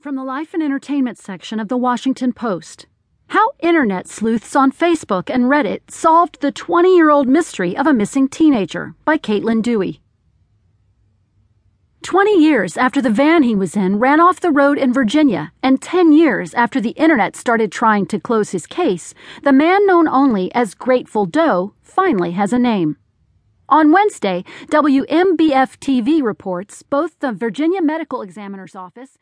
From the Life and Entertainment section of the Washington Post. How internet sleuths on Facebook and Reddit solved the 20 year old mystery of a missing teenager by Caitlin Dewey. 20 years after the van he was in ran off the road in Virginia, and 10 years after the internet started trying to close his case, the man known only as Grateful Doe finally has a name. On Wednesday, WMBF TV reports both the Virginia Medical Examiner's Office